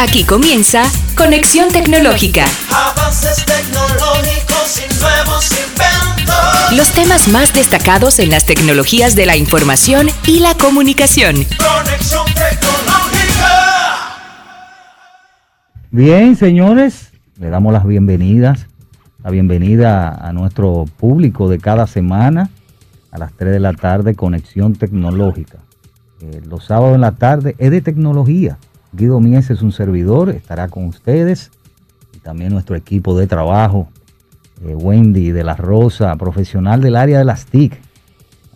Aquí comienza Conexión Tecnológica. Avances tecnológicos y nuevos inventos. Los temas más destacados en las tecnologías de la información y la comunicación. Conexión tecnológica. Bien, señores, le damos las bienvenidas, la bienvenida a nuestro público de cada semana a las 3 de la tarde, Conexión Tecnológica. Eh, los sábados en la tarde es de tecnología. Guido Mies es un servidor, estará con ustedes y también nuestro equipo de trabajo, eh, Wendy de la Rosa, profesional del área de las TIC.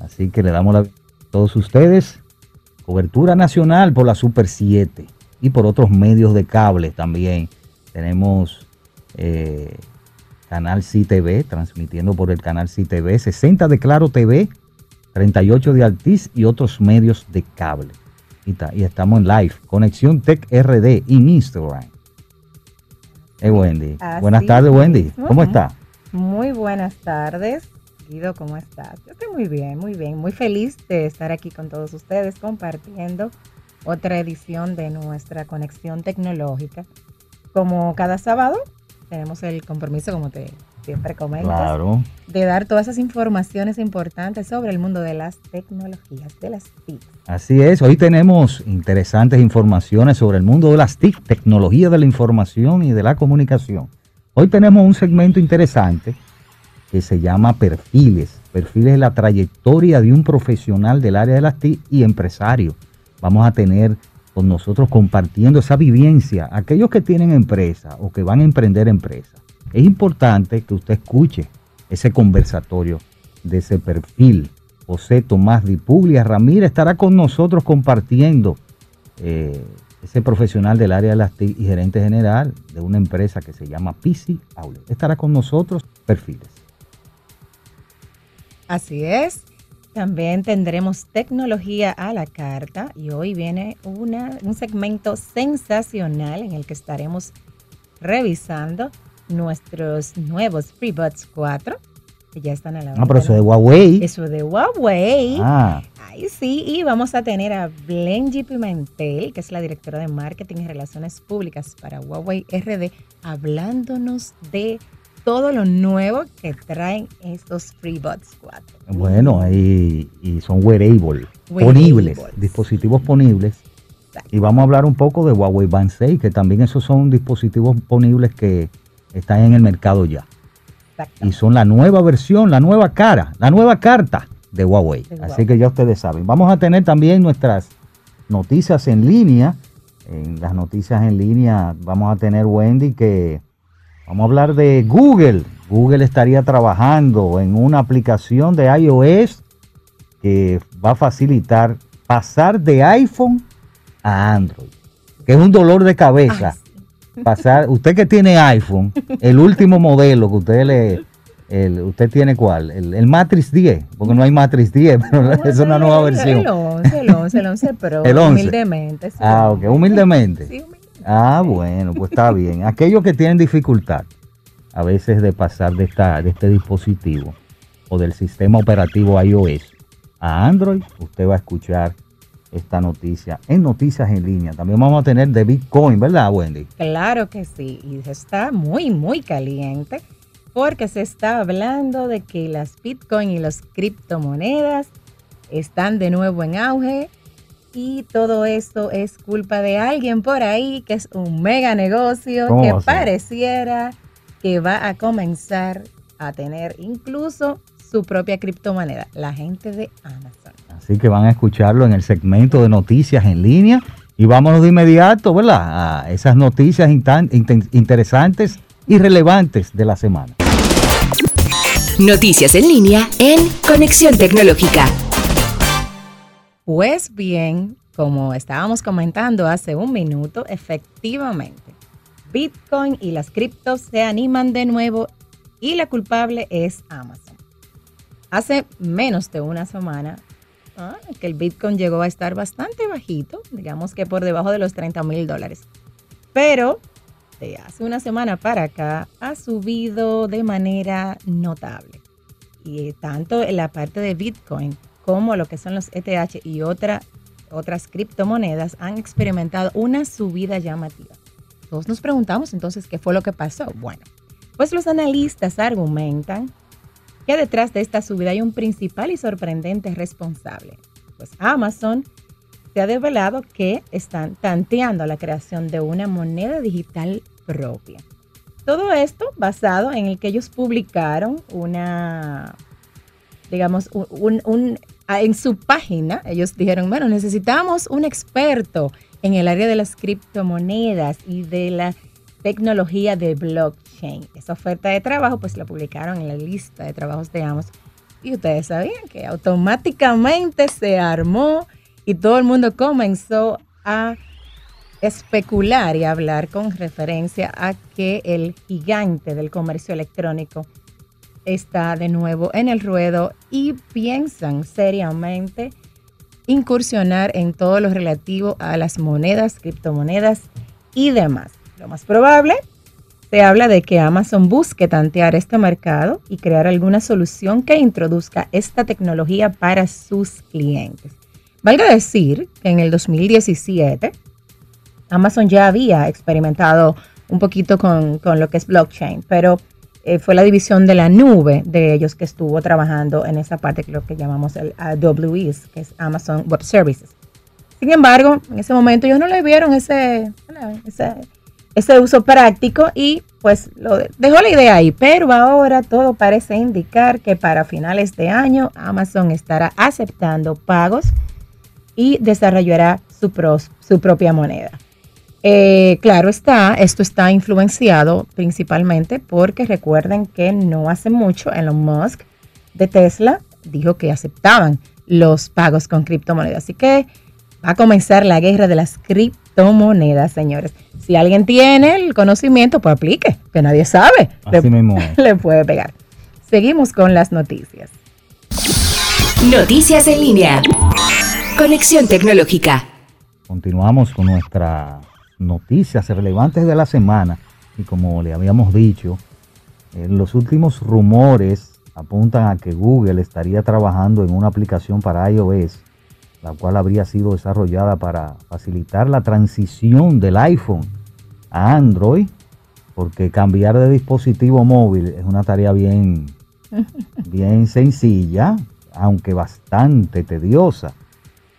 Así que le damos la bienvenida a todos ustedes. Cobertura nacional por la Super 7 y por otros medios de cable también. Tenemos eh, Canal CTV, transmitiendo por el Canal CTV, 60 de Claro TV, 38 de Altiz y otros medios de cable. Y, ta- y estamos en live, Conexión Tech RD y Instagram. Eh, Wendy. Así Buenas tardes, Wendy. mismo. ¿Cómo está? Muy buenas tardes. Guido, ¿cómo estás? Yo estoy muy bien, muy bien. Muy feliz de estar aquí con todos ustedes compartiendo otra edición de nuestra conexión tecnológica. Como cada sábado, tenemos el compromiso, como te siempre comentas, Claro. de dar todas esas informaciones importantes sobre el mundo de las tecnologías, de las TIC. Así es, hoy tenemos interesantes informaciones sobre el mundo de las TIC, tecnología de la información y de la comunicación. Hoy tenemos un segmento interesante que se llama perfiles. Perfiles de la trayectoria de un profesional del área de las TIC y empresario. Vamos a tener con nosotros compartiendo esa vivencia, aquellos que tienen empresa o que van a emprender empresa. Es importante que usted escuche ese conversatorio de ese perfil. José Tomás Di Puglia Ramírez estará con nosotros compartiendo eh, ese profesional del área de las TIC y gerente general de una empresa que se llama PC Outlet. Estará con nosotros perfiles. Así es. También tendremos tecnología a la carta y hoy viene una, un segmento sensacional en el que estaremos revisando nuestros nuevos FreeBuds 4 que ya están a la Ah, pero eso de venta. Huawei. Eso de Huawei. Ah, Ahí sí, y vamos a tener a Blenji Pimentel, que es la directora de Marketing y Relaciones Públicas para Huawei RD, hablándonos de todo lo nuevo que traen estos FreeBuds 4. bueno, ahí y son wearable, ponibles, dispositivos ponibles. Y vamos a hablar un poco de Huawei Band 6, que también esos son dispositivos ponibles que están en el mercado ya. Y son la nueva versión, la nueva cara, la nueva carta de Huawei. De Así Huawei. que ya ustedes saben. Vamos a tener también nuestras noticias en línea. En las noticias en línea vamos a tener Wendy que vamos a hablar de Google. Google estaría trabajando en una aplicación de iOS que va a facilitar pasar de iPhone a Android, que es un dolor de cabeza. Pasar, usted que tiene iPhone, el último modelo que usted le, el- usted tiene cuál, el, el Matrix 10, porque no hay Matrix 10, pero es una nueva El- versión. El 11, el 11, el 11 Pro. El 11. Humildemente. sí. Ah, ok, humildemente. Sí, humildemente. Ah, bueno, pues está bien. Aquellos que tienen dificultad a veces de pasar de, esta, de este dispositivo o del sistema operativo iOS a Android, usted va a escuchar esta noticia en Noticias en Línea. También vamos a tener de Bitcoin, ¿verdad, Wendy? Claro que sí, y está muy, muy caliente porque se está hablando de que las Bitcoin y las criptomonedas están de nuevo en auge y todo esto es culpa de alguien por ahí que es un mega negocio ¿Cómo que pareciera que va a comenzar a tener incluso su propia criptomoneda, la gente de Amazon. Así que van a escucharlo en el segmento de noticias en línea. Y vámonos de inmediato, ¿verdad? A esas noticias interesantes y relevantes de la semana. Noticias en línea en Conexión Tecnológica. Pues bien, como estábamos comentando hace un minuto, efectivamente, Bitcoin y las criptos se animan de nuevo y la culpable es Amazon. Hace menos de una semana ah, que el Bitcoin llegó a estar bastante bajito, digamos que por debajo de los 30 mil dólares. Pero de hace una semana para acá ha subido de manera notable. Y tanto en la parte de Bitcoin como lo que son los ETH y otra, otras criptomonedas han experimentado una subida llamativa. todos nos preguntamos entonces qué fue lo que pasó. Bueno, pues los analistas argumentan que detrás de esta subida hay un principal y sorprendente responsable. Pues Amazon se ha develado que están tanteando la creación de una moneda digital propia. Todo esto basado en el que ellos publicaron una, digamos, un, un, en su página, ellos dijeron, bueno, necesitamos un experto en el área de las criptomonedas y de la tecnología de blockchain. Esa oferta de trabajo, pues la publicaron en la lista de trabajos de Amazon. Y ustedes sabían que automáticamente se armó y todo el mundo comenzó a especular y hablar con referencia a que el gigante del comercio electrónico está de nuevo en el ruedo y piensan seriamente incursionar en todo lo relativo a las monedas, criptomonedas y demás. Lo más probable, se habla de que Amazon busque tantear este mercado y crear alguna solución que introduzca esta tecnología para sus clientes. Valga decir que en el 2017 Amazon ya había experimentado un poquito con, lo que es blockchain, pero eh, fue la división de la nube de ellos que estuvo trabajando en esa parte que lo que llamamos el AWS, que es Amazon Web Services. Sin embargo, en ese momento ellos no le vieron ese, uso práctico y pues lo dejó la idea ahí, pero ahora todo parece indicar que para finales de año Amazon estará aceptando pagos y desarrollará su, su propia moneda. Eh, claro está, esto está influenciado principalmente porque recuerden que no hace mucho Elon Musk de Tesla dijo que aceptaban los pagos con criptomonedas. Así que va a comenzar la guerra de las criptomonedas, señores. Si alguien tiene el conocimiento, pues aplique, que nadie sabe. Así le, mismo le puede pegar. Seguimos con las noticias. Noticias en línea. Conexión tecnológica. Continuamos con nuestra noticias relevantes de la semana. Y como le habíamos dicho, los últimos rumores apuntan a que Google estaría trabajando en una aplicación para iOS, la cual habría sido desarrollada para facilitar la transición del iPhone a Android, porque cambiar de dispositivo móvil es una tarea bien, bien sencilla, aunque bastante tediosa.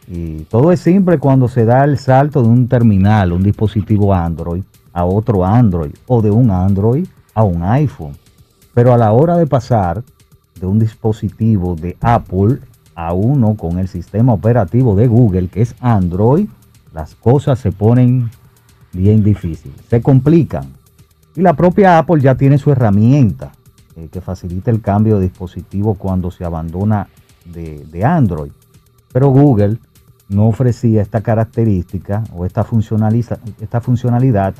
Y todo es simple cuando se da el salto de un terminal, un dispositivo Android, a otro Android o de un Android a un iPhone. Pero a la hora de pasar de un dispositivo de Apple a uno con el sistema operativo de Google, que es Android, las cosas se ponen bien difíciles, se complican. Y la propia Apple ya tiene su herramienta eh, que facilita el cambio de dispositivo cuando se abandona de, Android. Pero Google no ofrecía esta característica o esta funcionalidad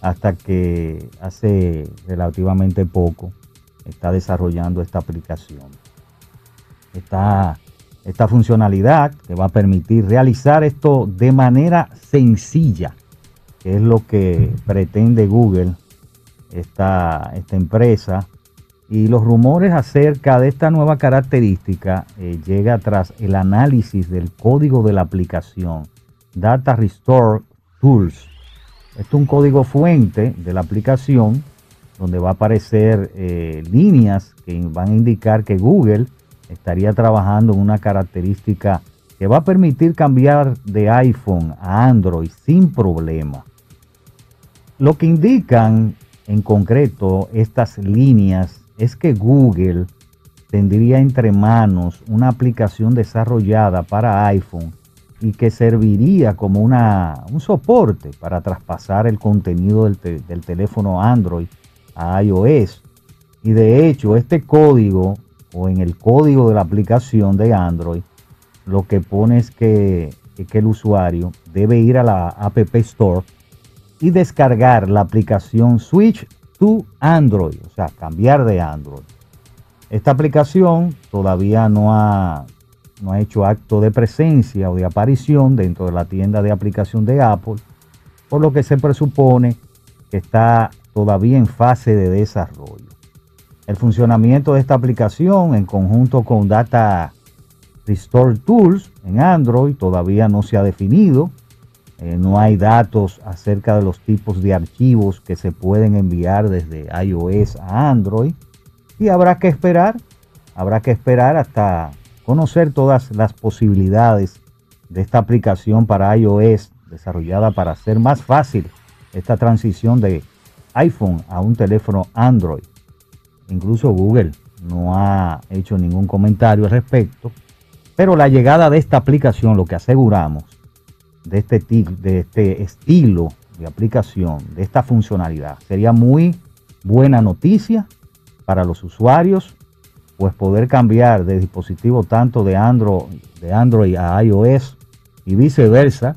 hasta que hace relativamente poco está desarrollando esta aplicación. Esta, esta funcionalidad que va a permitir realizar esto de manera sencilla, que es lo que pretende Google, esta, esta empresa, y los rumores acerca de esta nueva característica eh, llega tras el análisis del código de la aplicación Data Restore Tools. Esto es un código fuente de la aplicación donde va a aparecer eh, líneas que van a indicar que Google estaría trabajando en una característica que va a permitir cambiar de iPhone a Android sin problema. Lo que indican en concreto estas líneas es que Google tendría entre manos una aplicación desarrollada para iPhone y que serviría como una, un soporte para traspasar el contenido del, del teléfono Android a iOS. Y de hecho, este código o en el código de la aplicación de Android, lo que pone es que, que el usuario debe ir a la App Store y descargar la aplicación Switch to Android, o sea, cambiar de Android. Esta aplicación todavía no ha, no ha hecho acto de presencia o de aparición dentro de la tienda de aplicación de Apple, por lo que se presupone que está todavía en fase de desarrollo. El funcionamiento de esta aplicación en conjunto con Data Restore Tools en Android todavía no se ha definido eh, no hay datos acerca de los tipos de archivos que se pueden enviar desde iOS a Android y habrá que esperar, habrá que esperar hasta conocer todas las posibilidades de esta aplicación para iOS desarrollada para hacer más fácil esta transición de iPhone a un teléfono Android. Incluso Google no ha hecho ningún comentario al respecto, pero la llegada de esta aplicación, lo que aseguramos, de este, de este estilo de aplicación, de esta funcionalidad, sería muy buena noticia para los usuarios, pues poder cambiar de dispositivo tanto de Android, de Android a iOS y viceversa,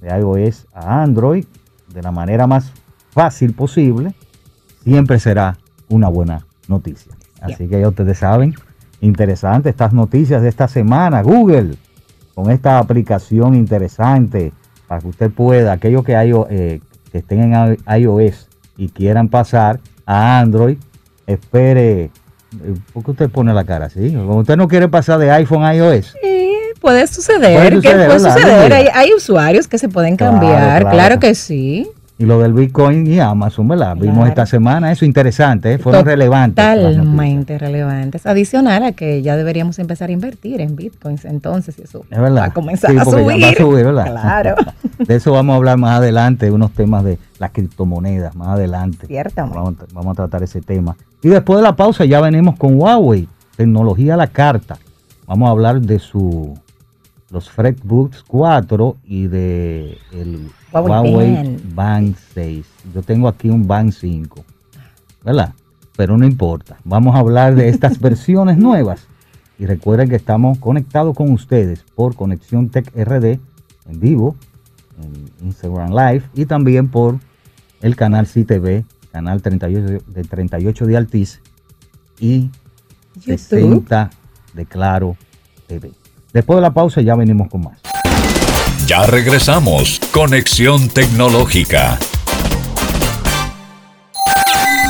de iOS a Android, de la manera más fácil posible, siempre será una buena noticia. Así que ya ustedes saben, interesante estas noticias de esta semana. Google, con esta aplicación interesante para que usted pueda, aquellos que, hay, eh, que estén en iOS y quieran pasar a Android, espere. Eh, ¿Por qué usted pone la cara así? Usted no quiere pasar de iPhone a iOS. Sí, puede suceder. Puede suceder, Hay, usuarios que se pueden cambiar, claro que sí. Y lo del Bitcoin y Amazon, ¿verdad? Vimos esta semana eso interesante, ¿eh? fueron relevantes. Totalmente relevantes. Adicional a que ya deberíamos empezar a invertir en Bitcoins, entonces eso es verdad. va a comenzar a, subir. a subir. ¿verdad? Claro. de eso vamos a hablar más adelante, unos temas de las criptomonedas, más adelante. Ciertamente. Vamos, vamos a tratar ese tema. Y después de la pausa ya venimos con Huawei, tecnología a la carta. Vamos a hablar de su los FretBooks 4 y de el Huawei, Band 6. Yo tengo aquí un Band 5, ¿verdad? Pero no importa. Vamos a hablar de estas versiones nuevas. Y recuerden que estamos conectados con ustedes por Conexión Tech RD en vivo, en Instagram Live y también por el canal CTV, canal 38 de 38 de Altiz y YouTube. 60 de Claro TV. Después de la pausa ya venimos con más. Ya regresamos. Conexión tecnológica.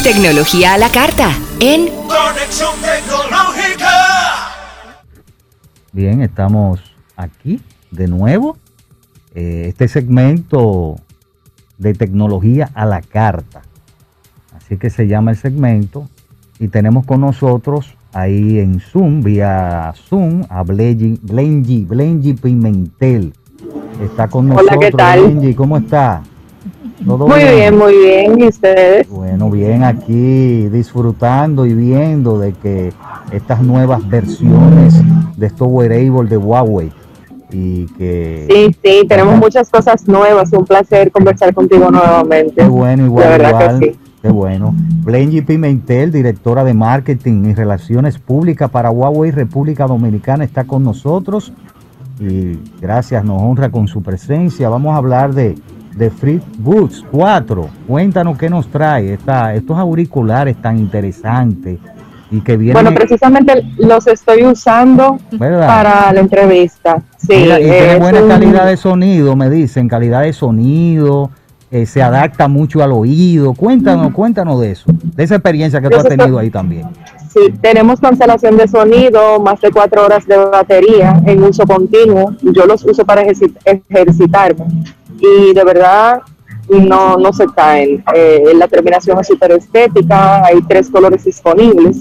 Tecnología a la carta en Conexión tecnológica. Bien, estamos aquí de nuevo. Eh, este segmento de tecnología a la carta. Así que se llama el segmento. Y tenemos con nosotros ahí en Zoom, vía Zoom, a Blengy, Blengy, Blengy Pimentel. Está con nosotros. Hola, ¿qué tal? Blengy, ¿cómo está? muy bien? muy bien. ¿Y ustedes? Bueno, bien aquí disfrutando y viendo de que estas nuevas versiones de estos wearables de Huawei y que... Sí, sí, tenemos muchas cosas nuevas. Un placer conversar contigo nuevamente. Qué bueno, igual, igual. Qué bueno. Blengy Pimentel, directora de Marketing y Relaciones Públicas para Huawei República Dominicana, está con nosotros gracias, nos honra con su presencia. Vamos a hablar de, de Free Boots 4. Cuéntanos qué nos trae esta, estos auriculares tan interesantes y que vienen... Bueno, precisamente los estoy usando para la entrevista. Sí, y tiene buena calidad de sonido, me dicen, calidad de sonido eh, se adapta mucho al oído. Cuéntanos, cuéntanos de eso, de esa experiencia que tú has tenido ahí también. Tenemos cancelación de sonido, más de cuatro horas de batería en uso continuo. Yo los uso para ejercitarme y de verdad no, no se caen. Eh, la terminación es súper estética, hay tres colores disponibles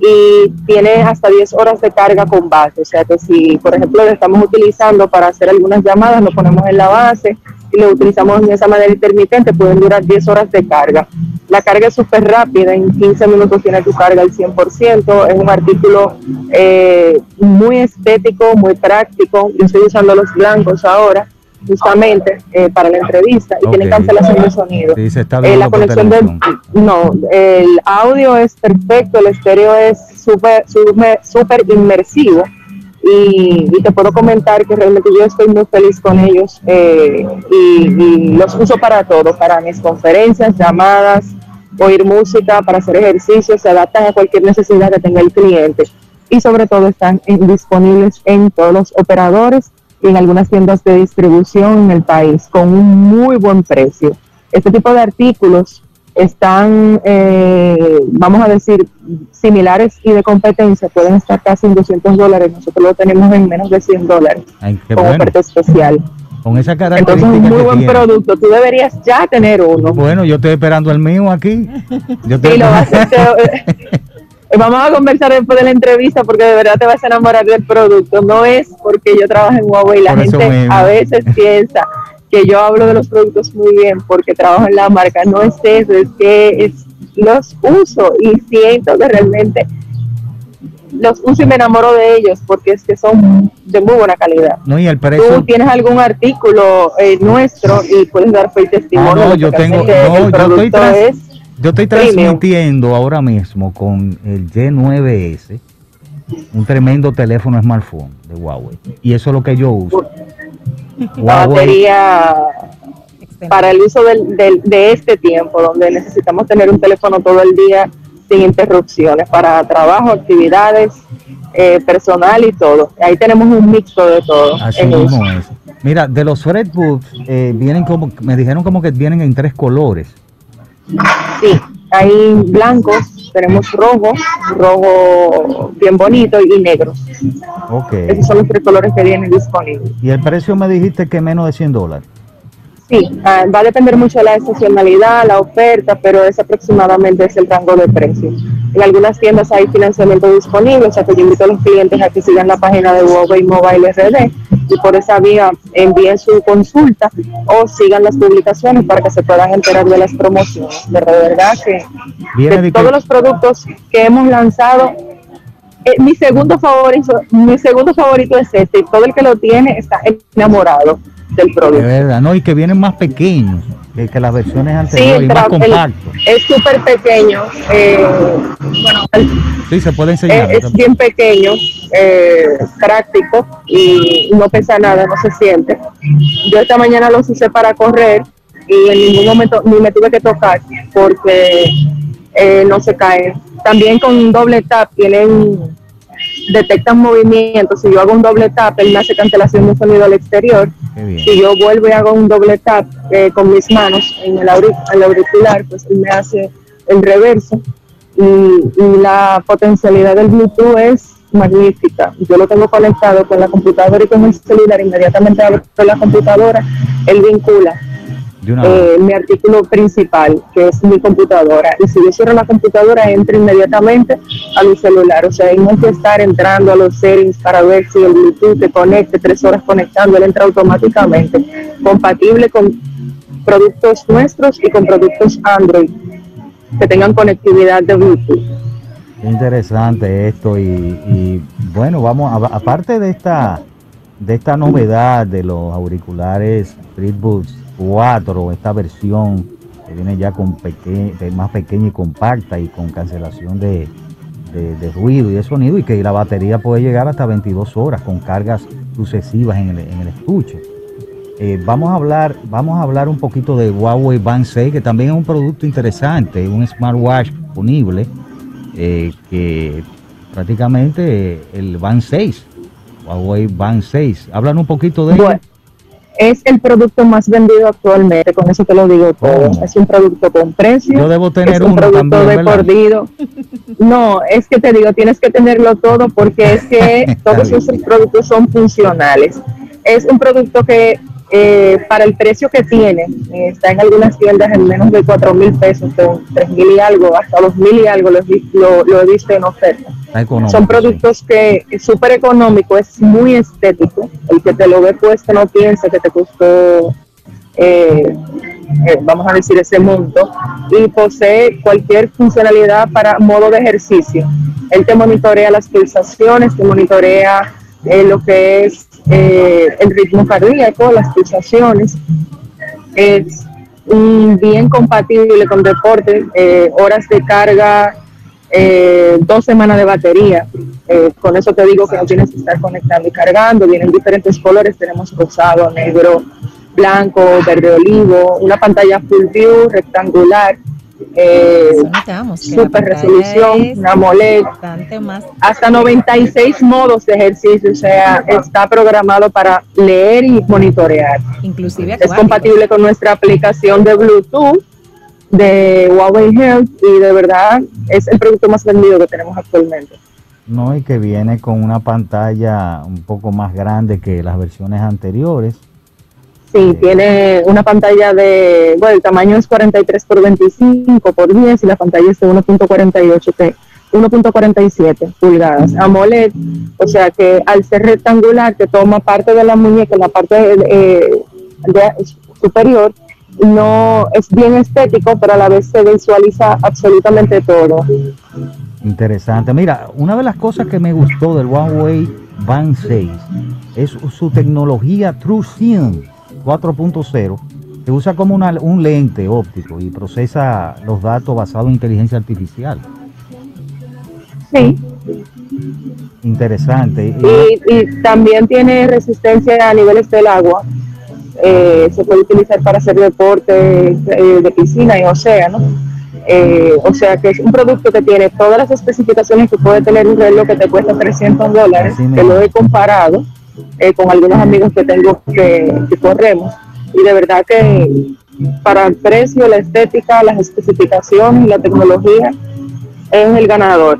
y tiene hasta 10 horas de carga con base. O sea que si, por ejemplo, lo estamos utilizando para hacer algunas llamadas, lo ponemos en la base y lo utilizamos de esa manera intermitente, pueden durar 10 horas de carga. La carga es súper rápida, en 15 minutos tiene tu carga al 100%, es un artículo eh, muy estético, muy práctico. Yo estoy usando los blancos ahora justamente eh, para la entrevista y tiene cancelación de sonido. Eh, la conexión del no, el audio es perfecto, el estéreo es súper súper inmersivo y, te puedo comentar que realmente yo estoy muy feliz con ellos eh, y, los uso para todo, para mis conferencias, llamadas, oír música, para hacer ejercicios, se adaptan a cualquier necesidad que tenga el cliente y sobre todo están disponibles en todos los operadores y en algunas tiendas de distribución en el país con un muy buen precio. Este tipo de artículos están, eh, vamos a decir, similares y de competencia, pueden estar casi en 200 dólares. Nosotros lo tenemos en menos de 100 dólares como oferta especial. Con esa Entonces característica es un muy buen tiene. producto. Tú deberías ya tener uno. Bueno, yo estoy esperando el mío aquí. Yo Sí, lo vas a hacer. Vamos a conversar después de la entrevista porque de verdad te vas a enamorar del producto. No es porque yo trabajo en Huawei. La Por gente a veces piensa que yo hablo de los productos muy bien porque trabajo en la marca. No es eso, es que es- los uso y siento que realmente los uso y me enamoro de ellos porque es que son de muy buena calidad. No, y el Tú precio. tienes algún artículo eh, nuestro y puedes dar fe y testimonio. Ah, no, yo tengo- no, yo estoy es Yo estoy Premium. transmitiendo ahora mismo con el Y9S, un tremendo teléfono smartphone de Huawei. Y eso es lo que yo uso. La batería para el uso del, del- de este tiempo, donde necesitamos tener un teléfono todo el día sin interrupciones, para trabajo, actividades, eh, personal y todo. Ahí tenemos un mixto de todo. así en uso. mismo es. Mira, de los Fredbooks, eh, vienen como, me dijeron como que vienen en tres colores. Sí, hay blancos, tenemos rojo, rojo bien bonito y negro. Ok. Esos son los tres colores que vienen disponibles. Y el precio me dijiste que menos de 100 dólares. Sí, ah, va a depender mucho de la estacionalidad, la oferta, pero es aproximadamente es el rango de precio. En algunas tiendas hay financiamiento disponible, o sea que yo invito a los clientes a que sigan la página de Huawei Mobile RD y por esa vía envíen su consulta o sigan las publicaciones para que se puedan enterar de las promociones. Pero de verdad que de de todos los productos que hemos lanzado, eh, mi segundo favorito, mi segundo favorito es este. y Todo el que lo tiene está enamorado del De producto. verdad, no, y que vienen más pequeños que, que las versiones Sí, anteriores el y más el- compactos. es súper pequeño. eh, bueno, el- Sí, se puede enseñar. es, es bien pequeño, eh, práctico y no pesa nada, no se siente. Yo esta mañana los usé para correr y en ningún momento ni me tuve que tocar porque eh, no se caen. También con un doble tap tienen detectan movimientos. Si yo hago un doble tap, él me hace cancelación de sonido al exterior. Si yo vuelvo y hago un doble tap eh, con mis manos en el, auri- el auricular, pues él me hace el reverso. Y, la potencialidad del Bluetooth es magnífica. Yo lo tengo conectado con la computadora y con el celular. Inmediatamente abro la computadora, él vincula. Eh, mi artículo principal, que es mi computadora. Y si yo cierro la computadora, entro inmediatamente a mi celular. O sea, ahí no hay que estar entrando a los settings para ver si el Bluetooth te conecte, tres horas conectando, él entra automáticamente. Compatible con productos nuestros y con productos Android que tengan conectividad de Bluetooth. Interesante esto y, y, bueno, vamos, a- aparte de esta de esta novedad de los auriculares FreeBuds 4, esta versión que viene ya con peque- más pequeña y compacta y con cancelación de, ruido y de sonido y que la batería puede llegar hasta 22 horas con cargas sucesivas en el, en el estuche. Eh, vamos a hablar, vamos a hablar un poquito de Huawei Band 6, que también es un producto interesante, un smartwatch disponible, eh, que prácticamente el Band 6, Huawei Band 6. Hablan un poquito de Bueno, ello. Es el producto más vendido actualmente, con eso te lo digo todo. Oh. Es un producto con precio. Yo debo tener es un uno producto también, de perdido. No, es que te digo, tienes que tenerlo todo porque es que todos esos productos son funcionales. Es un producto que eh, para el precio que tiene, eh, está en algunas tiendas en menos de 4 mil pesos, con 3 mil y algo, hasta 2 mil y algo lo, lo, lo he visto en oferta. Son productos que es súper económico, es muy estético. El que te lo ve puesto no piensa que te costó, eh, eh, vamos a decir, ese monto. Y posee cualquier funcionalidad para modo de ejercicio. Él te monitorea las pulsaciones, te monitorea eh, lo que es eh, el ritmo cardíaco, las pulsaciones. Es bien compatible con deporte, eh, horas de carga, eh, dos semanas de batería. Con eso te digo que no tienes que estar conectando y cargando. Vienen diferentes colores, tenemos rosado, negro, blanco, verde olivo, una pantalla full view, rectangular, eh, super resolución, es una AMOLED, más hasta 96 modos de ejercicio, o sea, está programado para leer y monitorear. inclusive Es compatible con nuestra aplicación de Bluetooth de Huawei Health y de verdad es el producto más vendido que tenemos actualmente. No, y que viene con una pantalla un poco más grande que las versiones anteriores. Sí, tiene una pantalla de, bueno, el tamaño es 43 por 25 por 10 y la pantalla es de 1.48 T. 1.47 pulgadas AMOLED, o sea que al ser rectangular que toma parte de la muñeca, la parte eh, de- superior, no es bien estético, pero a la vez se visualiza absolutamente todo. Interesante. Mira, una de las cosas que me gustó del Huawei Band 6 es su tecnología TrueSeam 4.0 que usa como una- un lente óptico y procesa los datos basados en inteligencia artificial. Sí, Interesante. y, y también tiene resistencia a niveles del agua. Eh, se puede utilizar para hacer deporte eh, de piscina y océano. Eh, o sea que es un producto que tiene todas las especificaciones que puede tener un reloj que te cuesta 300 dólares, que lo he comparado eh, con algunos amigos que tengo que, que corremos. Y de verdad que para el precio, la estética, las especificaciones y la tecnología, es el ganador.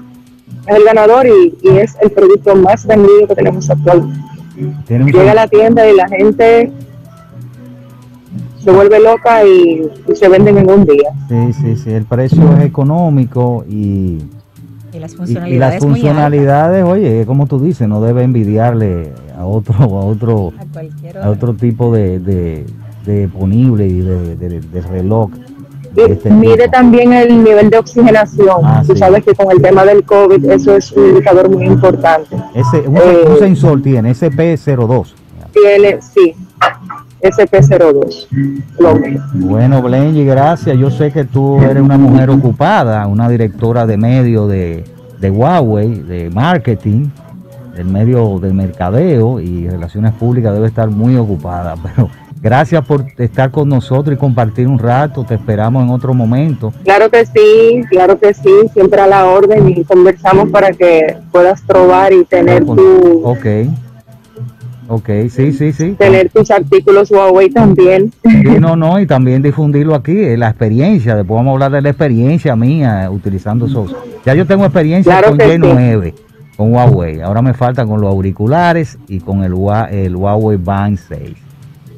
Es el ganador y, y es el producto más vendido que tenemos actualmente. Llega a la tienda y la gente se vuelve loca y, y se venden en un día. Sí, sí, sí. El precio es económico y, Y las y- y funcionalidades las funcionalidades, oye, como tú dices, no debe envidiarle a otro, a otro, A otro tipo de, de, de ponible y de, de- de reloj. Y este mide tipo. también el nivel de oxigenación. Ah, Tú sí. sabes que con el tema del COVID eso es un indicador muy importante. Ese, un, Eh, un sensor tiene, SP02. Tiene, sí, SP02. Lo mismo. Bueno, Blengy, gracias. Yo sé que tú eres una mujer ocupada, una directora de medio de, de Huawei, de marketing, del medio del mercadeo y relaciones públicas, debe estar muy ocupada. Pero gracias por estar con nosotros y compartir un rato. Te esperamos en otro momento. Claro que sí, claro que sí, siempre a la orden y conversamos para que puedas probar y tener tu Ok. Ok, sí, sí, sí. tener tus artículos Huawei también. Sí, no, no, y también difundirlo aquí, eh, la experiencia, después vamos a hablar de la experiencia mía eh, utilizando esos. Ya yo tengo experiencia Claro con que sí. Y9, con Huawei, ahora me falta con los auriculares y con el, Hua- el Huawei Band 6.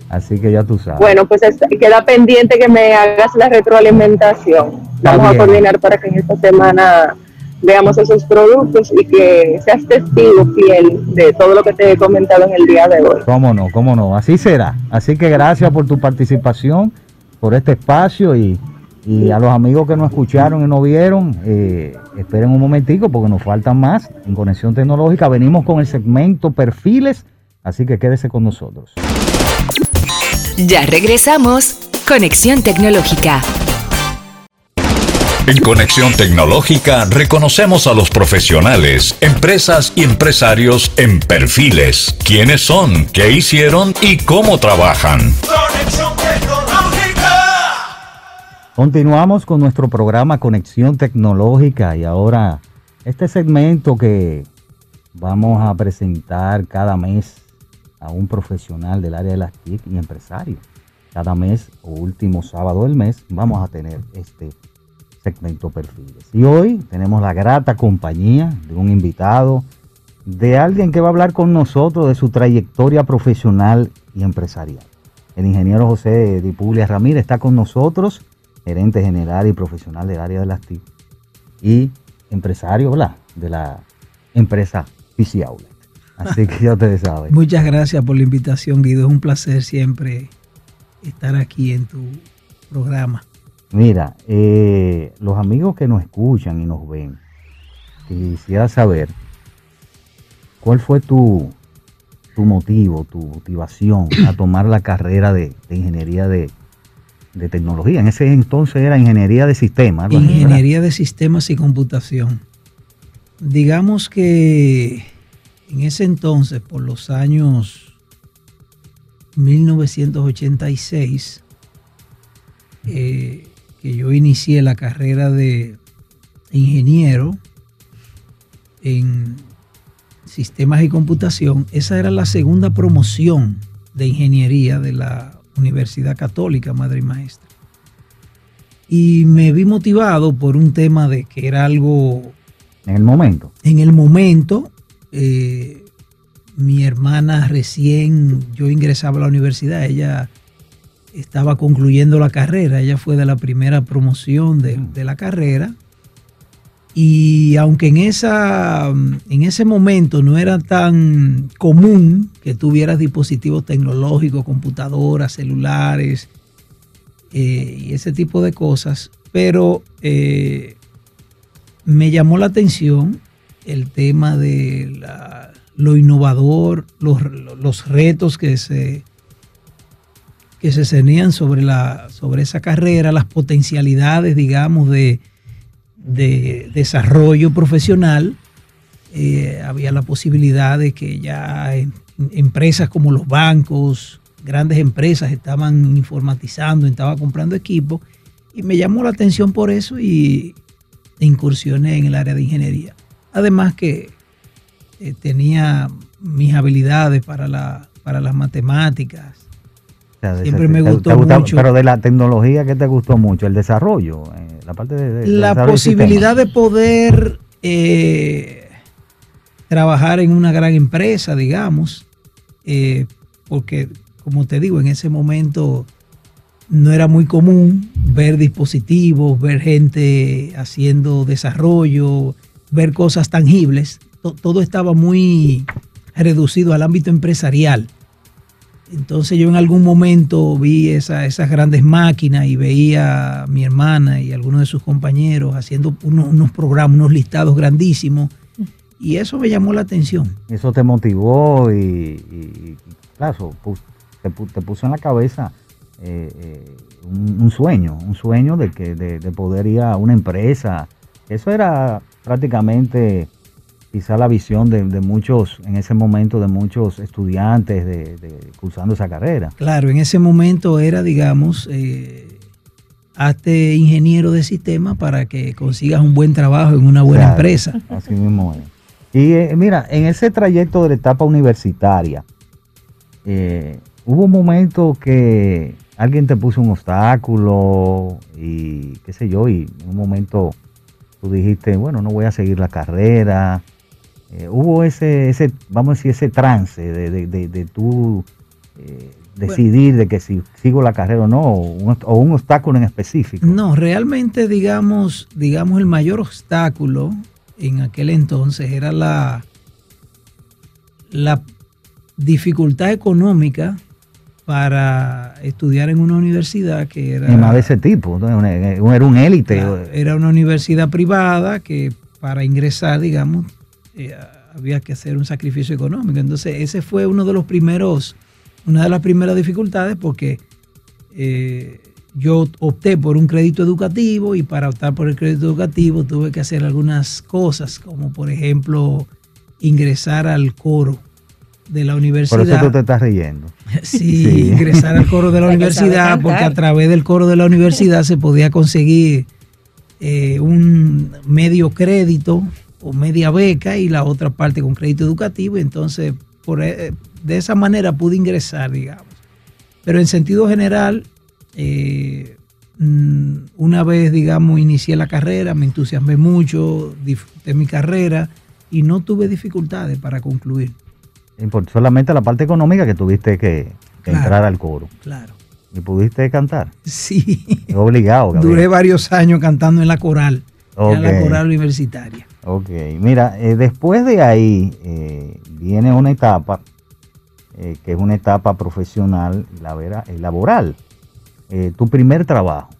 Así que ya tú sabes. Bueno, pues es- queda pendiente que me hagas la retroalimentación. Vamos a coordinar para que en esta semana veamos esos productos y que seas testigo fiel de todo lo que te he comentado en el día de hoy. Cómo no, cómo no, así será. Así que gracias por tu participación, por este espacio y, y a los amigos que nos escucharon y no vieron, eh, esperen un momentico porque nos faltan más en Conexión Tecnológica. Venimos con el segmento Perfiles, así que quédese con nosotros. Ya regresamos. Conexión Tecnológica. En Conexión Tecnológica reconocemos a los profesionales, empresas y empresarios en perfiles. ¿Quiénes son? ¿Qué hicieron? ¿Y cómo trabajan? Conexión tecnológica. Continuamos con nuestro programa Conexión Tecnológica y ahora este segmento que vamos a presentar cada mes a un profesional del área de las TIC y empresario. Cada mes o último sábado del mes vamos a tener este segmento perfiles. Y hoy tenemos la grata compañía de un invitado, de alguien que va a hablar con nosotros de su trayectoria profesional y empresarial. El ingeniero José Dipulia Ramírez está con nosotros, gerente general y profesional del área de las TIC y empresario ¿verdad? de la empresa PC Outlet. Así que ya ustedes saben. Muchas gracias por la invitación, Guido. Es un placer siempre estar aquí en tu programa. Mira, eh, los amigos que nos escuchan y nos ven, quisiera saber cuál fue tu, tu motivo, tu motivación a tomar la carrera de, de ingeniería de, de tecnología. En ese entonces era ingeniería de sistemas. Ingeniería de sistemas y computación. Digamos que en ese entonces, por los años 1986, eh, que yo inicié la carrera de ingeniero en sistemas y computación, esa era la segunda promoción de ingeniería de la Universidad Católica Madre y Maestra. Y me vi motivado por un tema de que era algo En el momento. en el momento, eh, mi hermana recién, yo ingresaba a la universidad, ella estaba concluyendo la carrera, ella fue de la primera promoción de, de la carrera. Y aunque en, esa, en ese momento no era tan común que tuvieras dispositivos tecnológicos, computadoras, celulares eh, y ese tipo de cosas, pero eh, me llamó la atención el tema de lo innovador, los, los retos que se, que se cenían sobre, la, sobre esa carrera, las potencialidades, digamos, de, de desarrollo profesional. Eh, había la posibilidad de que ya en- empresas como los bancos, grandes empresas estaban informatizando, estaban comprando equipos y me llamó la atención por eso y incursioné en el área de ingeniería. Además que eh, tenía mis habilidades para, la, para las matemáticas. O sea, de- Siempre me gustó te mucho. Pero de la tecnología, ¿qué te gustó mucho? El desarrollo, eh, la parte de, de- La desarrollo de posibilidad de poder eh, trabajar en una gran empresa, digamos, eh, porque como te digo, en ese momento no era muy común ver dispositivos, ver gente haciendo desarrollo, ver cosas tangibles. To- todo estaba muy reducido al ámbito empresarial. Entonces yo en algún momento vi esa- esas grandes máquinas y veía a mi hermana y algunos de sus compañeros haciendo unos, programas, unos listados grandísimos. Y eso me llamó la atención. Eso te motivó y, y- claro, te, pu- te puso en la cabeza eh, eh, un, sueño, un sueño de que de poder ir a una empresa. Eso era prácticamente quizá la visión de, de muchos, en ese momento, de muchos estudiantes de, de- cursando esa carrera. Claro, en ese momento era, digamos, eh, hazte ingeniero de sistema para que consigas un buen trabajo en una buena Claro, empresa. Así mismo es. Y eh, mira, en ese trayecto de la etapa universitaria, eh, hubo un momento que alguien te puso un obstáculo y qué sé yo, y en un momento tú dijiste, bueno, no voy a seguir la carrera. Eh, hubo ese, ese, vamos a decir, ese trance de, de, de, de tú eh, decidir de que si sigo la carrera o no, o un, o un obstáculo en específico. No, realmente, digamos, digamos, el mayor obstáculo en aquel entonces era la, la dificultad económica para estudiar en una universidad que era, Y más de ese tipo, era un élite. Era una universidad privada que para ingresar, digamos, eh, había que hacer un sacrificio económico. Entonces, ese fue uno de los primeros, una de las primeras dificultades porque eh, yo opté por un crédito educativo y para optar por el crédito educativo tuve que hacer algunas cosas, como por ejemplo ingresar al coro de la Por universidad. eso tú te estás riendo. Sí, Sí. ingresar al coro de la universidad, porque a través del coro de la universidad se podía conseguir eh, un medio crédito o media beca y la otra parte con crédito educativo. Y entonces, por, eh, de esa manera pude ingresar, digamos. Pero en sentido general, eh, mm, una vez, digamos, inicié la carrera, me entusiasmé mucho, disfruté mi carrera y no tuve dificultades para concluir. Solamente la parte económica que tuviste que, que Claro. entrar al coro. Claro. Y pudiste cantar. Sí. Obligado. Gabriel. Duré varios años cantando en la coral, en la coral universitaria. Ok, mira, eh, después de ahí eh, viene una etapa eh, que es una etapa profesional la vera- laboral. Tu primer trabajo.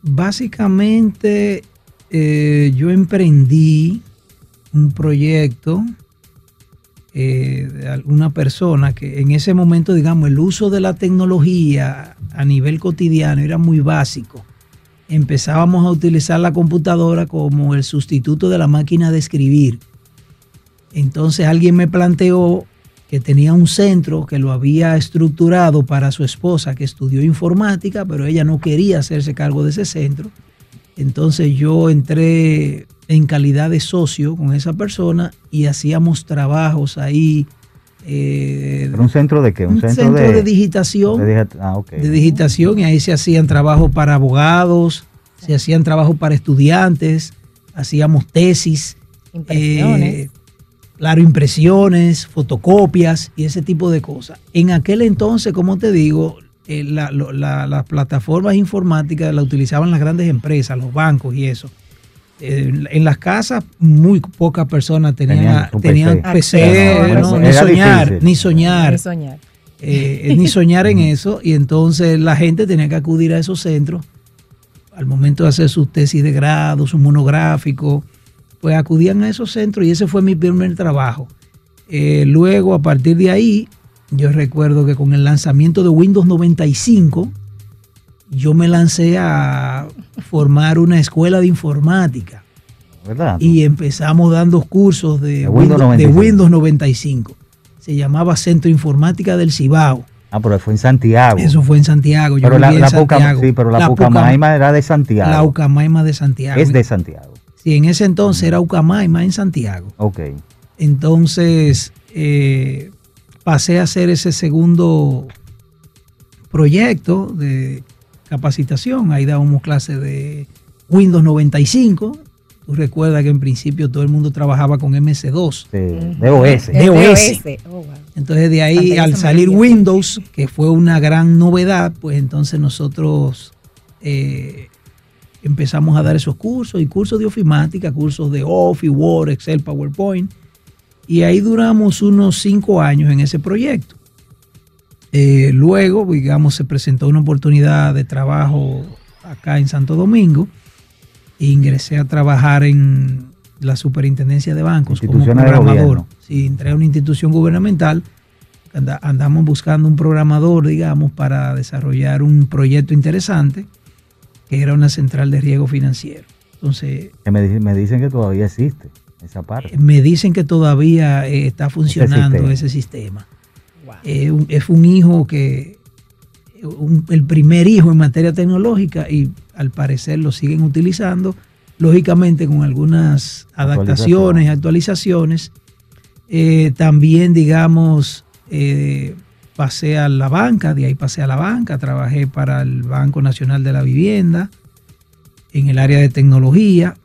Básicamente, yo emprendí un proyecto de alguna persona que en ese momento, digamos, el uso de la tecnología a nivel cotidiano era muy básico. Empezábamos a utilizar la computadora como el sustituto de la máquina de escribir. Entonces alguien me planteó que tenía un centro que lo había estructurado para su esposa que estudió informática, pero ella no quería hacerse cargo de ese centro. Entonces yo entré en calidad de socio con esa persona y hacíamos trabajos ahí. Eh, ¿Pero un centro de qué? Un, un centro, de, digitación de ah, de digitación y ahí se hacían trabajos para abogados, se hacían trabajos para estudiantes, hacíamos tesis, Impresiones. eh, claro, impresiones, fotocopias y ese tipo de cosas. En aquel entonces, como te digo, eh, la- las plataformas informáticas la utilizaban las grandes empresas, los bancos y eso. Eh, en- las casas muy pocas personas tenían, Tenían PC. PC, Acceso. no, Era ni soñar, ni soñar Ni soñar. eh, ni soñar en eso. Y entonces la gente tenía que acudir a esos centros al momento de hacer sus tesis de grado, su monográfico, pues acudían a esos centros y ese fue mi primer trabajo. Eh, luego, a partir de ahí, yo recuerdo que con el lanzamiento de Windows 95, yo me lancé a formar una escuela de informática ¿Verdad? y empezamos dando cursos de, De Windows Windows, de 95. Windows 95. Se llamaba Centro Informática del Cibao. Ah, pero fue en Santiago. Eso fue en Santiago. Yo pero la, la sí, pero la, Pucamaima era de Santiago. La Ucamaima de Santiago. es de Santiago. Sí, en ese entonces era Ucamaima en Santiago. Ok. Entonces eh, pasé a hacer ese segundo proyecto de capacitación. Ahí dábamos clases de Windows 95. Tú recuerdas que en principio todo el mundo trabajaba con MS2. Sí, de OS. De OS. Oh, wow. Entonces de ahí al salir. Windows, que fue una gran novedad, pues entonces nosotros eh, empezamos a dar esos cursos y cursos de ofimática, cursos de Office, Word, Excel, PowerPoint. Y ahí duramos unos cinco años en ese proyecto. Eh, luego, digamos, se presentó una oportunidad de trabajo acá en Santo Domingo. E ingresé a trabajar en la superintendencia de bancos como programador. Sí, entré a una institución gubernamental. Anda- andamos buscando un programador, digamos, para desarrollar un proyecto interesante, que era una central de riesgo financiero. Entonces, Que me, di- me dicen que todavía existe esa parte. me dicen que todavía eh, está funcionando sistema. ese sistema. Eh, un- es un hijo que, el primer hijo en materia tecnológica y al parecer lo siguen utilizando, lógicamente con algunas adaptaciones actualizaciones. Eh, también, digamos, eh, pasé a la banca, de ahí pasé a la banca, trabajé para el Banco Nacional de la Vivienda en el área de tecnología.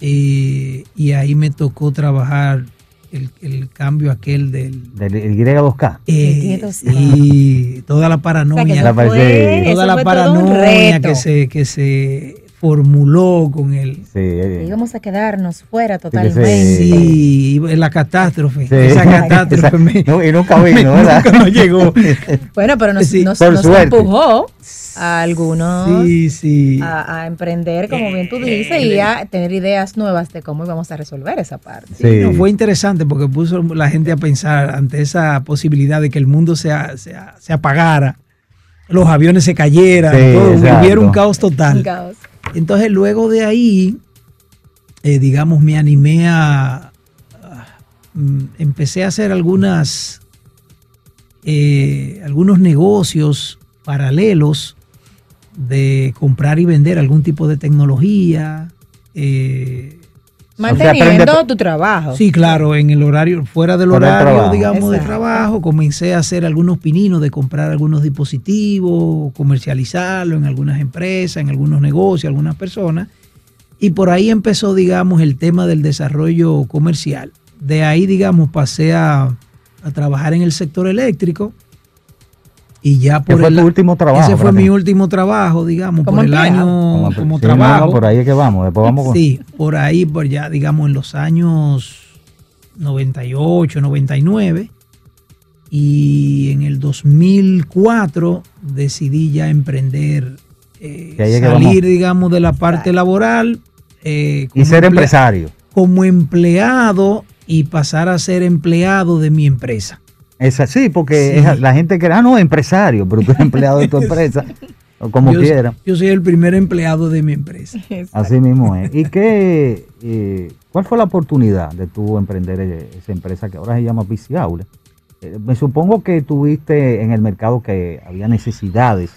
Eh, y ahí me tocó trabajar el, el cambio aquel del... Del el Y2K. eh, El sí, toda la O sea, que paranoia, fue- toda la paranoia que se, que se formuló con. Sí, eh, Íbamos a quedarnos fuera totalmente. Sí, la catástrofe. sí. Esa catástrofe Esa- me- no, y nunca vino, ¿verdad? nunca nos llegó. Bueno, pero nos, Sí, empujó a algunos Sí, sí. a, a emprender, como bien tú Eh, dices, y a tener ideas nuevas de cómo íbamos a resolver esa parte. Sí. No, fue interesante porque puso la gente a pensar ante esa posibilidad de que el mundo se, se, se apagara, los aviones se cayeran, Sí, todo, hubiera un caos Un total. caos. Entonces luego de ahí, eh, digamos, me animé a, mm, empecé a hacer algunas, eh, algunos negocios paralelos de comprar y vender algún tipo de tecnología. eh, Manteniendo tu trabajo. Sí, claro, en el horario, fuera del Fuera horario, digamos, de trabajo, comencé a hacer algunos pininos de comprar algunos dispositivos, comercializarlo en algunas empresas, en algunos negocios, algunas personas. Y por ahí empezó, digamos, el tema del desarrollo comercial. De ahí, digamos, pasé a, a trabajar en el sector eléctrico. Y ya ¿Qué por fue el tu último trabajo? Ese fue mi último trabajo, digamos, por el año Como- como sí, no, trabajo. no, por ahí es que vamos. Después vamos con... Sí, por ahí, por ya, digamos, en los años 98, 99. Y en el 2004 decidí ya emprender, eh, salir, vamos. digamos, de la parte laboral. eh, Y ser empresario. Como empleado y pasar a ser empleado de mi empresa. Es así, porque Sí. es- la gente cree, ah, no, empresario, pero tú eres empleado de tu empresa, o como yo, quiera. yo soy el primer empleado de mi empresa. Así mismo es. ¿Y qué, eh, cuál fue la oportunidad de tú emprender eh, esa empresa que ahora se llama Aula? Eh, me supongo que tuviste en el mercado que había necesidades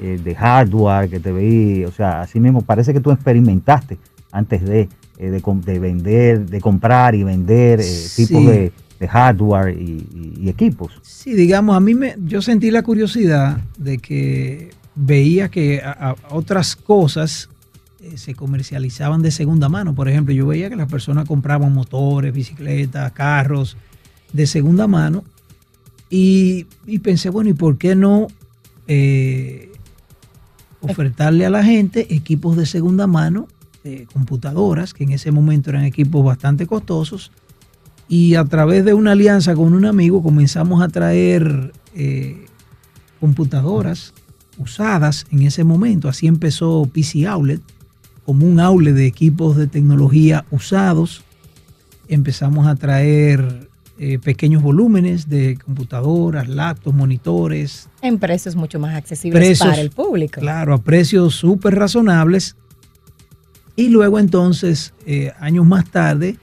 eh, de hardware, que te veí, o sea, así mismo parece que tú experimentaste antes de, eh, de, vender, de comprar y vender eh, Sí. tipos de, de hardware y, equipos. Sí, digamos, a mí me, yo sentí la curiosidad de que veía que otras cosas eh, se comercializaban de segunda mano. Por ejemplo, yo veía que las personas compraban motores, bicicletas, carros de segunda mano. Y, y pensé, bueno, ¿y por qué no eh, ofertarle a la gente equipos de segunda mano, eh, computadoras, que en ese momento eran equipos bastante costosos? Y a través de una alianza con un amigo comenzamos a traer eh, computadoras usadas en ese momento. Así empezó PC Outlet, como un outlet de equipos de tecnología usados. Empezamos a traer eh, pequeños volúmenes de computadoras, laptops, monitores. En precios mucho más accesibles Precios, para el público. Claro, a precios súper razonables. Y luego entonces, eh, años más tarde,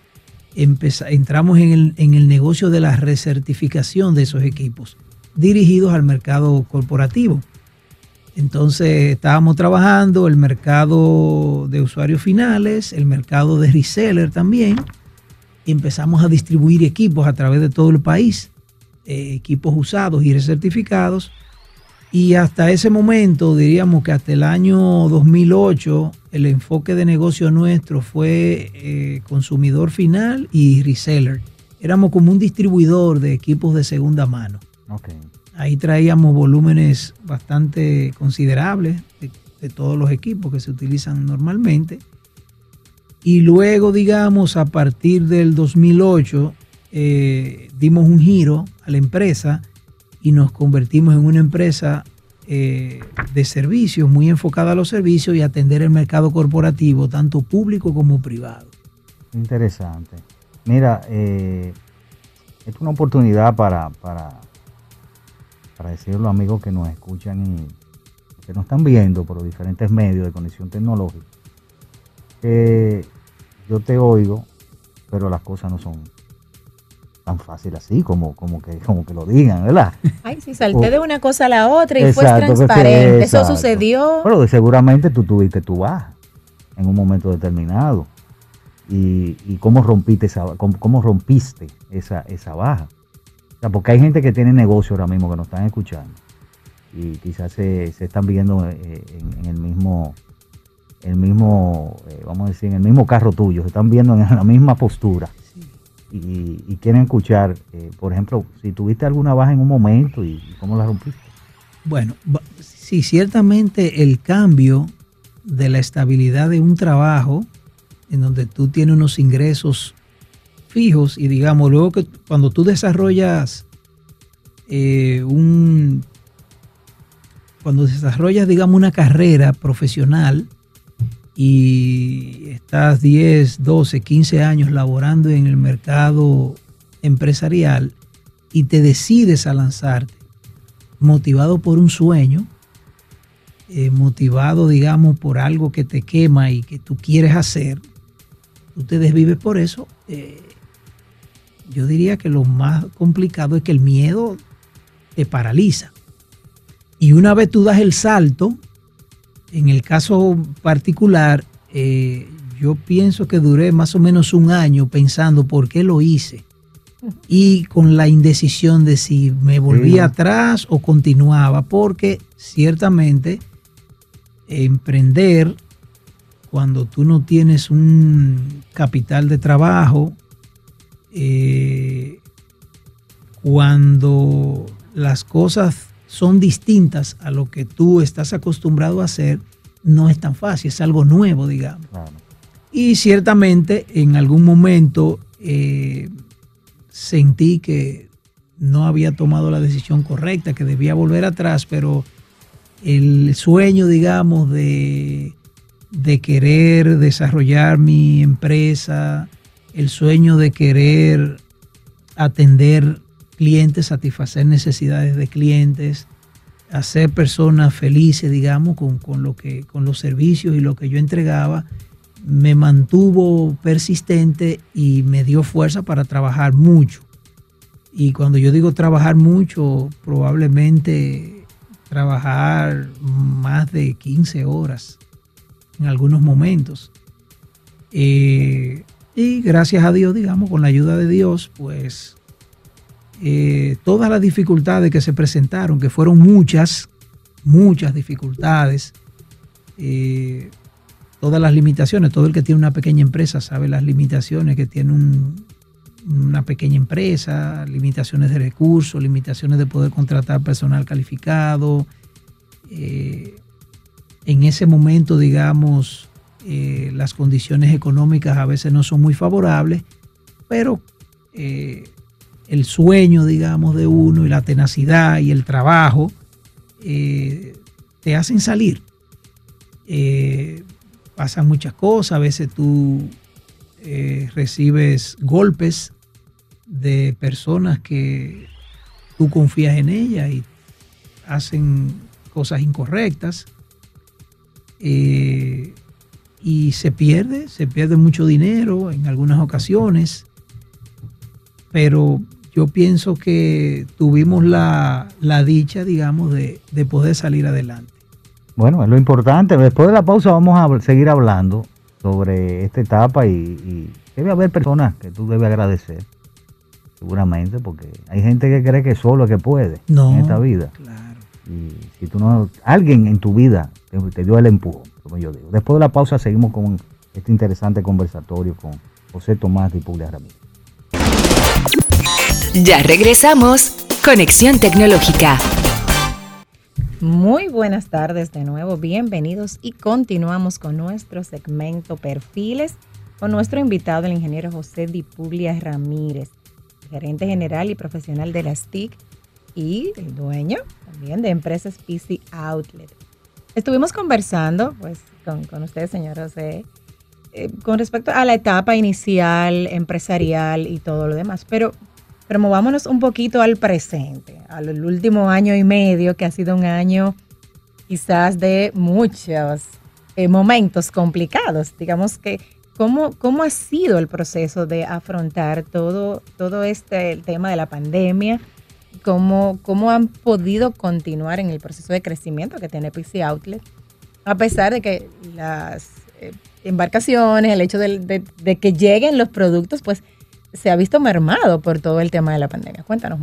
entramos en el, en el negocio de la recertificación de esos equipos, dirigidos al mercado corporativo. Entonces estábamos trabajando el mercado de usuarios finales, el mercado de reseller también, y empezamos a distribuir equipos a través de todo el país, eh, equipos usados y recertificados. Y hasta ese momento, diríamos que hasta el año 2008, el enfoque de negocio nuestro fue eh, consumidor final y reseller. Éramos como un distribuidor de equipos de segunda mano. Ahí traíamos volúmenes bastante considerables de, de todos los equipos que se utilizan normalmente. Y luego, digamos, a partir del 2008, eh, dimos un giro a la empresa y nos convertimos en una empresa eh, de servicios, muy enfocada a los servicios y atender el mercado corporativo, tanto público como privado. Interesante. Mira, eh, es una oportunidad para, para, para decirle a los amigos que nos escuchan y que nos están viendo por los diferentes medios de conexión tecnológica. que yo te oigo, pero las cosas no son tan fáciles así como, como, que, como que lo digan, ¿verdad? Ay, sí, salté de una cosa a la otra y fue Exacto, transparente. Eso sucedió. Pero seguramente tú tuviste tu baja en un momento determinado. Y, y cómo rompiste esa, cómo, cómo rompiste esa, esa baja. O sea, porque hay gente que tiene negocio ahora mismo que nos están escuchando. Y quizás se, se están viendo eh, en, en el mismo, el mismo, eh, vamos a decir, en el mismo carro tuyo, se están viendo en la misma postura. Y, quieren escuchar, eh, por ejemplo, si tuviste alguna baja en un momento y, cómo la rompiste. Bueno, sí, ciertamente el cambio de la estabilidad de un trabajo en donde tú tienes unos ingresos fijos y digamos, luego que cuando tú desarrollas eh, un, cuando desarrollas, digamos, una carrera profesional y estás 10, 12, 15 años laborando en el mercado empresarial y te decides a lanzarte motivado por un sueño, eh, motivado, digamos, por algo que te quema y que tú quieres hacer, tú te desvives por eso, eh, yo diría que lo más complicado es que el miedo te paraliza. Y una vez tú das el salto, en el caso particular, eh, yo pienso que duré más o menos un año pensando por qué lo hice y con la indecisión de si me volvía Sí. atrás o continuaba, porque ciertamente emprender cuando tú no tienes un capital de trabajo, eh, cuando las cosas son distintas a lo que tú estás acostumbrado a hacer, no es tan fácil, es algo nuevo, digamos. Claro. Y ciertamente en algún momento eh, sentí que no había tomado la decisión correcta, que debía volver atrás, pero el sueño, digamos, de, de querer desarrollar mi empresa, el sueño de querer atender clientes, satisfacer necesidades de clientes, hacer personas felices, digamos, con, con lo que, con los servicios y lo que yo entregaba, me mantuvo persistente y me dio fuerza para trabajar mucho. Y cuando yo digo trabajar mucho, probablemente trabajar más de 15 horas en algunos momentos. Eh, y gracias a Dios, digamos, con la ayuda de Dios, pues eh, todas las dificultades que se presentaron, que fueron muchas, muchas dificultades, eh, todas las limitaciones. Todo el que tiene una pequeña empresa sabe las limitaciones que tiene una pequeña empresa, limitaciones de recursos, limitaciones de poder contratar personal calificado. Eh, en ese momento, digamos, las condiciones económicas a veces no son muy favorables, pero el sueño, digamos, de uno y la tenacidad y el trabajo te hacen salir. Pasan muchas cosas, a veces tú eh, recibes golpes de personas que tú confías en ellas y hacen cosas incorrectas. Eh, y se pierde, se pierde mucho dinero en algunas ocasiones, pero yo pienso que tuvimos la, dicha, digamos, de poder salir adelante. Bueno, es lo importante. Después de la pausa vamos a seguir hablando sobre esta etapa y, debe haber personas que tú debes agradecer, seguramente, porque hay gente que cree que solo es que puede en esta vida. Claro. Y si tú no, alguien en tu vida te, dio el empujón, como yo digo. Después de la pausa seguimos con este interesante conversatorio con José Tomás de Puglia Ramírez. Ya regresamos. Conexión Tecnológica. Muy buenas tardes de nuevo, bienvenidos y continuamos con nuestro segmento Perfiles con nuestro invitado, el ingeniero José Dipuglia Ramírez, gerente general y profesional de la STIC y el dueño también de empresas PC Outlet. Estuvimos conversando pues con, con usted, señor José, eh, con respecto a la etapa inicial, empresarial y todo lo demás, pero pero movámonos un poquito al presente, al último año y medio, que ha sido un año quizás de muchos eh, momentos complicados. Digamos que, ¿cómo, ¿cómo ha sido el proceso de afrontar todo, todo este tema de la pandemia? ¿Cómo, ¿Cómo han podido continuar en el proceso de crecimiento que tiene PC Outlet? A pesar de que las eh, embarcaciones, el hecho de, de que lleguen los productos, pues se ha visto mermado por todo el tema de la pandemia. Cuéntanos.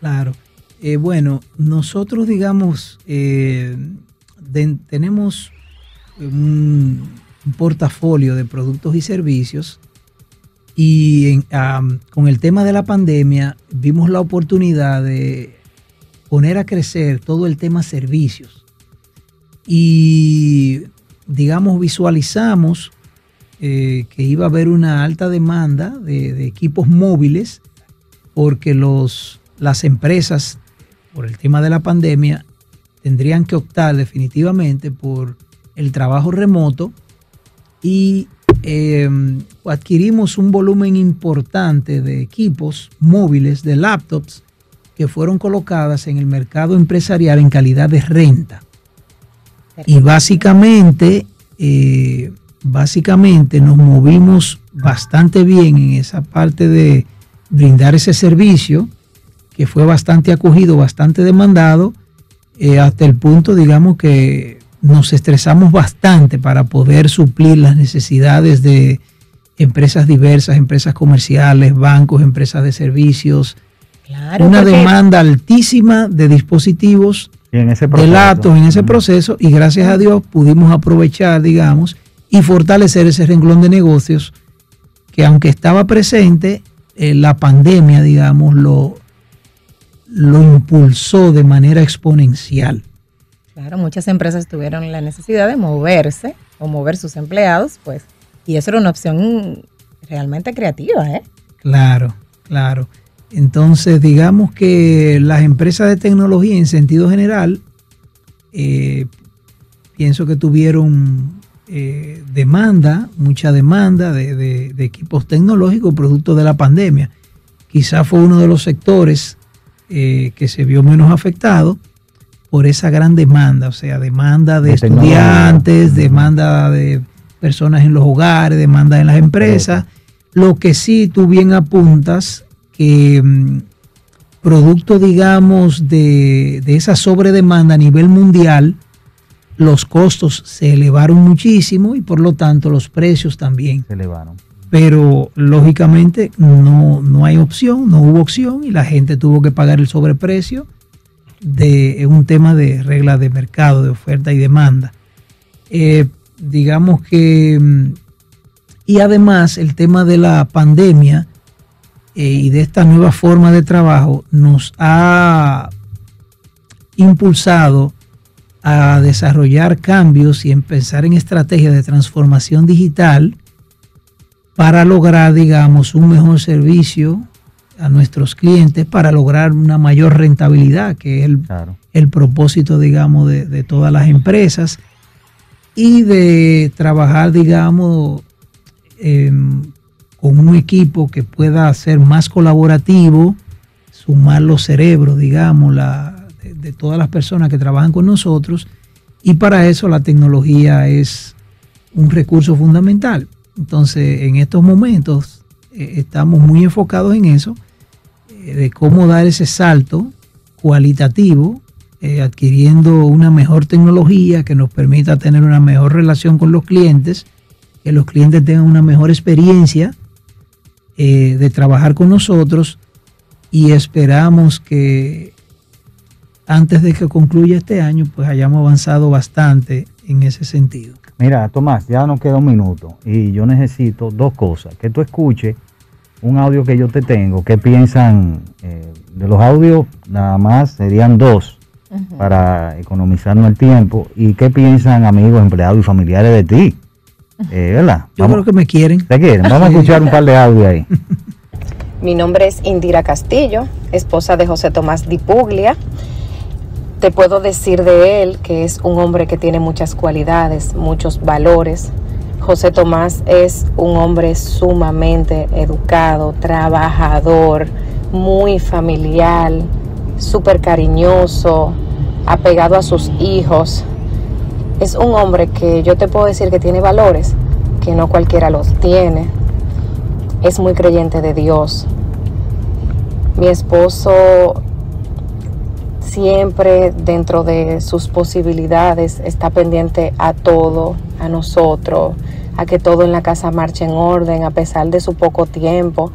Claro. Eh, bueno, nosotros, digamos, eh, tenemos un, portafolio de productos y servicios y con el tema de la pandemia vimos la oportunidad de poner a crecer todo el tema servicios y, digamos, visualizamos eh, que iba a haber una alta demanda de, equipos móviles porque los, las empresas, por el tema de la pandemia, tendrían que optar definitivamente por el trabajo remoto y eh, adquirimos un volumen importante de equipos móviles, de laptops, que fueron colocadas en el mercado empresarial en calidad de renta. Y básicamente eh, básicamente nos movimos bastante bien en esa parte de brindar ese servicio, que fue bastante acogido, bastante demandado, eh, hasta el punto, digamos, que nos estresamos bastante para poder suplir las necesidades de empresas diversas, empresas comerciales, bancos, empresas de servicios. una demanda altísima de dispositivos, de datos en ese proceso y gracias a Dios pudimos aprovechar, digamos, y fortalecer ese renglón de negocios que aunque estaba presente, eh, la pandemia, digamos, lo, lo impulsó de manera exponencial. Claro, muchas empresas tuvieron la necesidad de moverse o mover sus empleados, pues, y eso era una opción realmente creativa, ¿eh? Claro, claro. Entonces, digamos que las empresas de tecnología en sentido general, eh, pienso que tuvieron eh, demanda, mucha demanda de, equipos tecnológicos producto de la pandemia. Quizás fue uno de los sectores eh, que se vio menos afectado por esa gran demanda, o sea, demanda de, estudiantes, demanda de personas en los hogares, demanda en las empresas. Lo que sí tú bien apuntas que mm, producto, digamos, de, de esa sobredemanda a nivel mundial, los costos se elevaron muchísimo y por lo tanto los precios también. Se elevaron. Pero lógicamente no, no hay opción, no hubo opción y la gente tuvo que pagar el sobreprecio de un tema de regla de mercado, de oferta y demanda. Eh, digamos que, mm, y además el tema de la pandemia eh, y de esta nueva forma de trabajo nos ha impulsado a desarrollar cambios y en pensar en estrategias de transformación digital para lograr, digamos, un mejor servicio a nuestros clientes, para lograr una mayor rentabilidad, que es el, el propósito, digamos, de, de, todas las empresas, y de trabajar, digamos, eh, con un equipo que pueda ser más colaborativo, sumar los cerebros, digamos, la, de, todas las personas que trabajan con nosotros, y para eso la tecnología es un recurso fundamental. Entonces, en estos momentos eh, estamos muy enfocados en eso, eh, de cómo dar ese salto cualitativo, eh, adquiriendo una mejor tecnología que nos permita tener una mejor relación con los clientes, que los clientes tengan una mejor experiencia de trabajar con nosotros y esperamos que antes de que concluya este año, pues hayamos avanzado bastante en ese sentido. Mira, Tomás, ya nos queda un minuto y yo necesito dos cosas. Que tú escuches un audio que yo te tengo. ¿Qué piensan eh, de los audios? Nada más serían dos uh -huh. para economizarnos el tiempo. ¿Y qué piensan amigos, empleados y familiares de ti? Eh, ¿Verdad? Yo Vamos, creo que me quieren. ¿Te quieren? Vamos a escuchar un par de audios ahí. Mi nombre es Indira Castillo, esposa de José Tomás Di Puglia te puedo decir de él que es un hombre que tiene muchas cualidades, muchos valores. José Tomás es un hombre sumamente educado, trabajador, muy familiar, súper cariñoso, apegado a sus hijos. Es un hombre que yo te puedo decir que tiene valores, que no cualquiera los tiene. Es muy creyente de Dios. Mi esposo siempre dentro de sus posibilidades está pendiente a todo, a nosotros, a que todo en la casa marche en orden a pesar de su poco tiempo,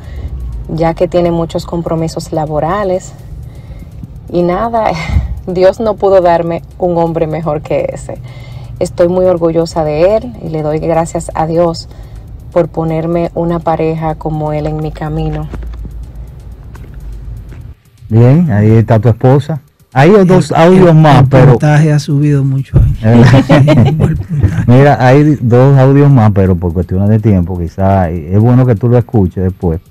ya que tiene muchos compromisos laborales. Y nada, Dios no pudo darme un hombre mejor que ese. Estoy muy orgullosa de él y le doy gracias a Dios por ponerme una pareja como él en mi camino. Bien, ahí está tu esposa. Hay dos audios el, más, el pero. El ha subido mucho. Mira, hay dos audios más, pero por cuestiones de tiempo, quizá es bueno que tú lo escuches después,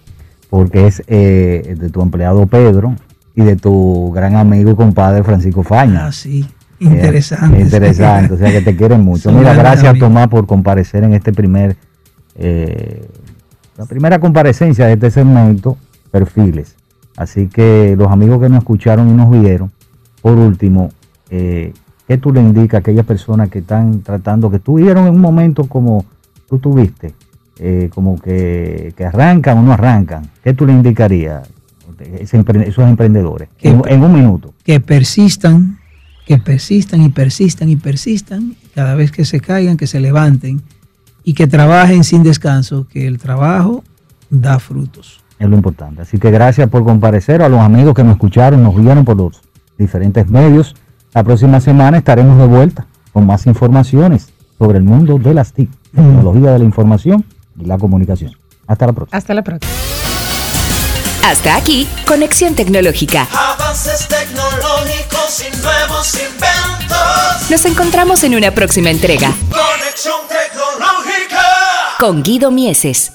porque es eh, de tu empleado Pedro y de tu gran amigo y compadre Francisco Faña. Ah, sí. Interesante. Eh, interesante, o sea que te quieren mucho. Son Mira, gracias Tomás por comparecer en este primer, eh, la primera comparecencia de este segmento, perfiles. Así que los amigos que nos escucharon y nos vieron, por último, eh, ¿qué tú le indicas a aquellas personas que están tratando, que tuvieron en un momento como tú tuviste, eh, como que, que, arrancan o no arrancan? ¿Qué tú le indicarías a esos emprendedores que, en, en, un minuto? Que persistan, que persistan y persistan y persistan, cada vez que se caigan, que se levanten y que trabajen sin descanso, que el trabajo da frutos. Es lo importante. Así que gracias por comparecer a los amigos que nos escucharon, nos vieron por los diferentes medios. La próxima semana estaremos de vuelta con más informaciones sobre el mundo de las TIC, tecnología de la información y la comunicación. Hasta la próxima. Hasta la próxima. Hasta aquí, Conexión Tecnológica. Avances tecnológicos y nuevos inventos. Nos encontramos en una próxima entrega. Conexión Tecnológica. Con Guido Mieses.